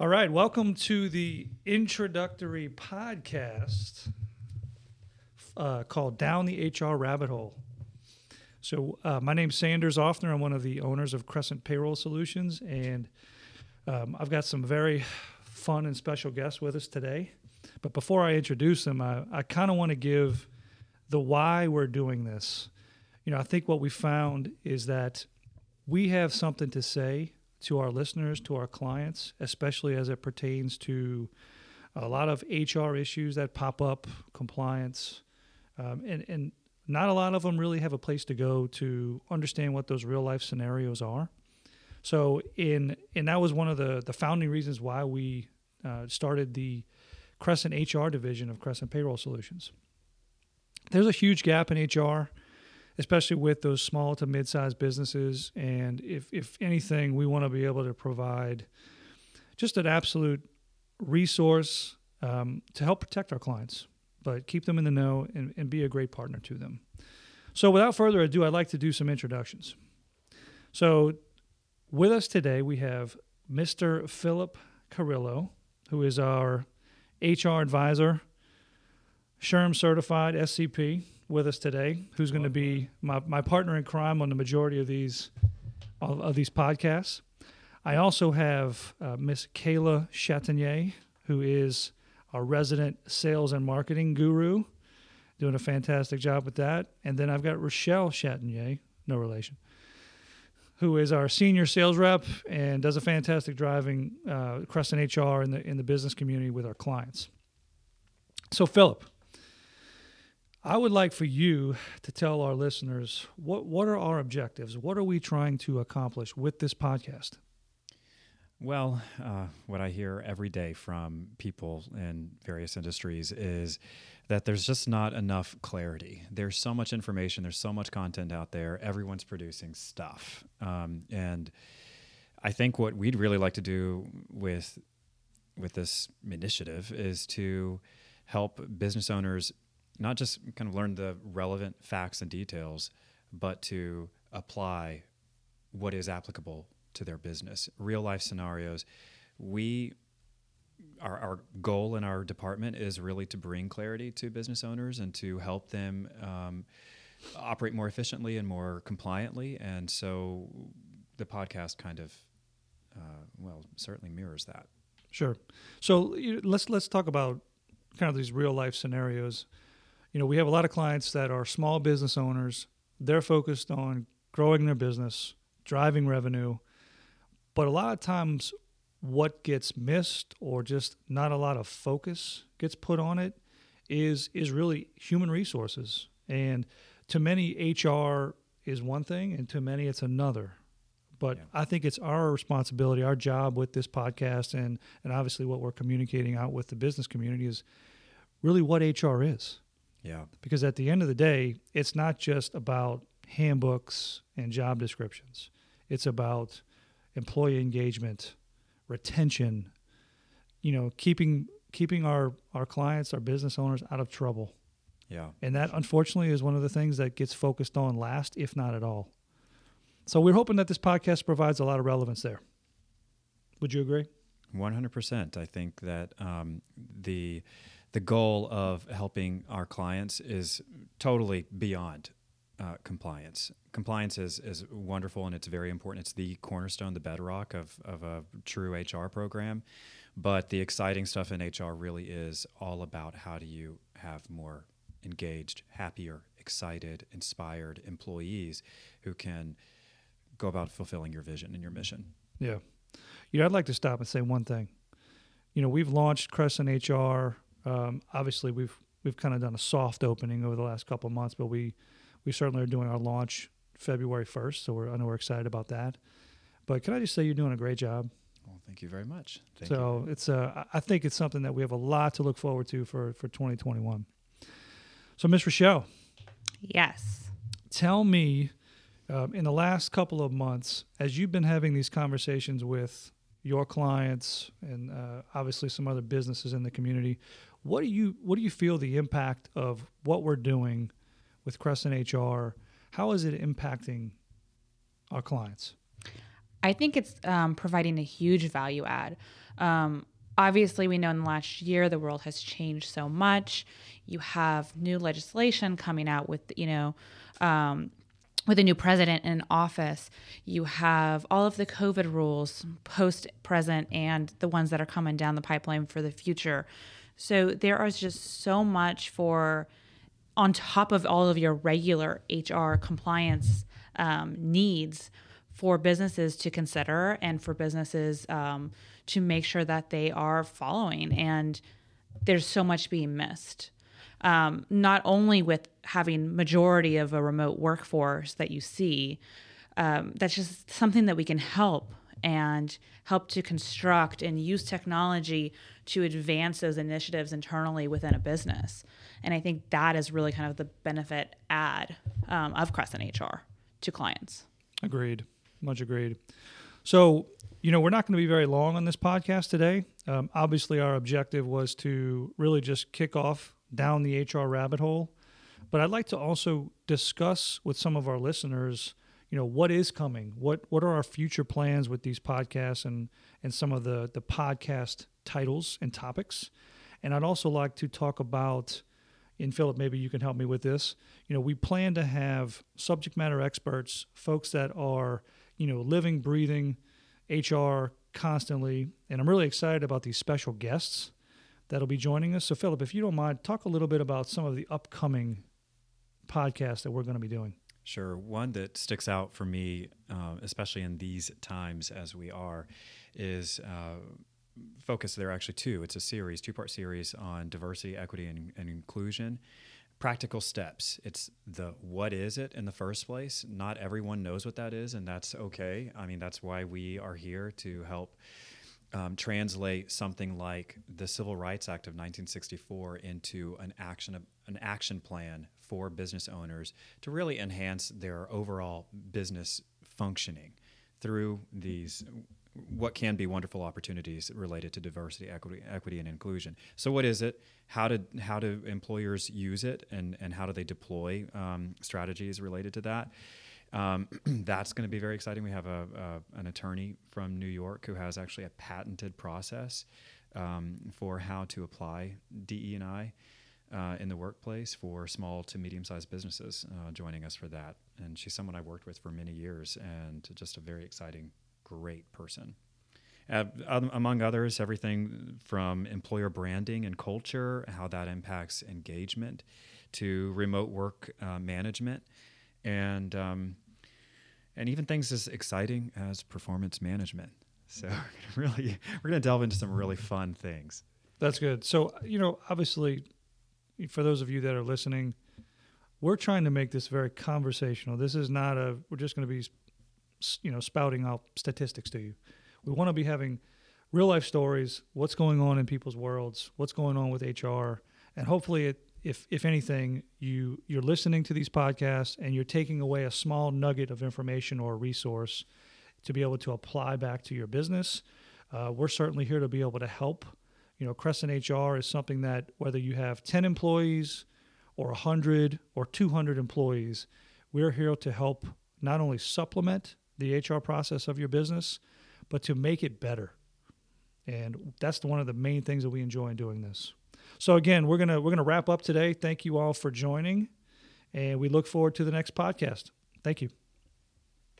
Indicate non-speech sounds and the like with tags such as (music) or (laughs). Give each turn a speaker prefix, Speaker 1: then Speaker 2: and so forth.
Speaker 1: All right, welcome to the introductory podcast uh, called Down the HR Rabbit Hole. So, uh, my name's Sanders Offner. I'm one of the owners of Crescent Payroll Solutions, and um, I've got some very fun and special guests with us today. But before I introduce them, I, I kind of want to give the why we're doing this. You know, I think what we found is that we have something to say to our listeners, to our clients, especially as it pertains to a lot of HR issues that pop up, compliance, um, and, and not a lot of them really have a place to go to understand what those real life scenarios are. So in and that was one of the the founding reasons why we uh, started the Crescent HR division of Crescent Payroll Solutions. There's a huge gap in HR, especially with those small to mid-sized businesses. And if if anything, we want to be able to provide just an absolute resource um, to help protect our clients but keep them in the know and, and be a great partner to them. So, without further ado, I'd like to do some introductions. So, with us today, we have Mr. Philip Carrillo, who is our HR advisor, SHRM certified SCP, with us today, who's going to be my, my partner in crime on the majority of these of, these podcasts. I also have uh, Miss Kayla Chatinier, who is our resident sales and marketing guru, doing a fantastic job with that. And then I've got Rochelle Chatinier, no relation, who is our senior sales rep and does a fantastic driving uh, Crescent HR in the in the business community with our clients. So Philip, I would like for you to tell our listeners what what are our objectives? What are we trying to accomplish with this podcast?
Speaker 2: Well, uh, what I hear every day from people in various industries is that there's just not enough clarity. There's so much information, there's so much content out there. Everyone's producing stuff, um, and I think what we'd really like to do with with this initiative is to help business owners not just kind of learn the relevant facts and details, but to apply what is applicable to their business, real life scenarios. We our, our goal in our department is really to bring clarity to business owners and to help them um, operate more efficiently and more compliantly. And so the podcast kind of, uh, well, certainly mirrors that.
Speaker 1: Sure. So let's let's talk about kind of these real life scenarios. You know, we have a lot of clients that are small business owners. They're focused on growing their business, driving revenue, but a lot of times, what gets missed or just not a lot of focus gets put on it is is really human resources. And to many, HR is one thing, and to many, it's another. But yeah. I think it's our responsibility, our job with this podcast, and and obviously what we're communicating out with the business community is really what HR is.
Speaker 2: Yeah.
Speaker 1: Because at the end of the day, it's not just about handbooks and job descriptions. It's about employee engagement, retention, you know, keeping keeping our our clients, our business owners out of trouble.
Speaker 2: Yeah.
Speaker 1: And that unfortunately is one of the things that gets focused on last, if not at all. So we're hoping that this podcast provides a lot of relevance there. Would you agree?
Speaker 2: 100%. I think that um, the the goal of helping our clients is totally beyond uh, compliance. Compliance is, is wonderful and it's very important. It's the cornerstone, the bedrock of, of a true HR program. But the exciting stuff in HR really is all about how do you have more engaged, happier, excited, inspired employees who can go about fulfilling your vision and your mission.
Speaker 1: Yeah. You know, I'd like to stop and say one thing. You know, we've launched Crescent HR. Um, obviously, we've we've kind of done a soft opening over the last couple of months, but we we certainly are doing our launch February 1st, so we're, I know we're excited about that. But can I just say you're doing a great job?
Speaker 2: Well, thank you very much. Thank
Speaker 1: so you. it's uh, I think it's something that we have a lot to look forward to for for 2021. So, Miss Rochelle.
Speaker 3: Yes.
Speaker 1: Tell me, um, in the last couple of months, as you've been having these conversations with your clients and uh, obviously some other businesses in the community, what do you what do you feel the impact of what we're doing with Crescent HR, how is it impacting our clients?
Speaker 3: I think it's um, providing a huge value add. Um, obviously, we know in the last year the world has changed so much. You have new legislation coming out with, you know, um, with a new president in office, you have all of the COVID rules, post present, and the ones that are coming down the pipeline for the future. So there is just so much for, on top of all of your regular HR compliance um, needs for businesses to consider and for businesses um, to make sure that they are following. And there's so much being missed um, not only with having majority of a remote workforce that you see, um, that's just something that we can help and help to construct and use technology to advance those initiatives internally within a business. And I think that is really kind of the benefit add um, of Crescent HR to clients.
Speaker 1: Agreed. Much agreed. So, you know, we're not going to be very long on this podcast today. Um, obviously, our objective was to really just kick off down the HR rabbit hole. But I'd like to also discuss with some of our listeners, you know, what is coming? What what are our future plans with these podcasts and and some of the the podcast titles and topics? And I'd also like to talk about and Philip, maybe you can help me with this. You know, we plan to have subject matter experts, folks that are, you know, living, breathing HR constantly. And I'm really excited about these special guests that'll be joining us. So, Philip, if you don't mind, talk a little bit about some of the upcoming podcasts that we're going to be doing.
Speaker 2: Sure. One that sticks out for me, uh, especially in these times as we are, is uh, focus. There are actually two. It's a series, two part series on diversity, equity, and, and inclusion practical steps. It's the what is it in the first place. Not everyone knows what that is, and that's okay. I mean, that's why we are here to help um, translate something like the Civil Rights Act of 1964 into an action an action plan for business owners to really enhance their overall business functioning through these what can be wonderful opportunities related to diversity, equity, equity, and inclusion. So, what is it? How do how do employers use it, and and how do they deploy um, strategies related to that? Um, (clears throat) that's going to be very exciting. We have a, a, an attorney from New York who has actually a patented process um, for how to apply DE and I uh, in the workplace for small to medium-sized businesses. Uh, joining us for that, and she's someone I worked with for many years, and just a very exciting, great person. Uh, among others, everything from employer branding and culture, how that impacts engagement, to remote work uh, management, and um, and even things as exciting as performance management. So (laughs) we're really we're going to delve into some really fun things.
Speaker 1: That's good. So you know, obviously, for those of you that are listening, we're trying to make this very conversational. This is not a we're just going to be you know spouting out statistics to you. We want to be having real life stories, what's going on in people's worlds, what's going on with HR, and hopefully it if if anything, you you're listening to these podcasts and you're taking away a small nugget of information or a resource to be able to apply back to your business. Uh, we're certainly here to be able to help. You know, Crescent HR is something that whether you have 10 employees or 100 or 200 employees, we're here to help not only supplement the HR process of your business, but to make it better. And that's one of the main things that we enjoy in doing this. So again, we're gonna we're gonna wrap up today. Thank you all for joining, and we look forward to the next podcast. Thank you.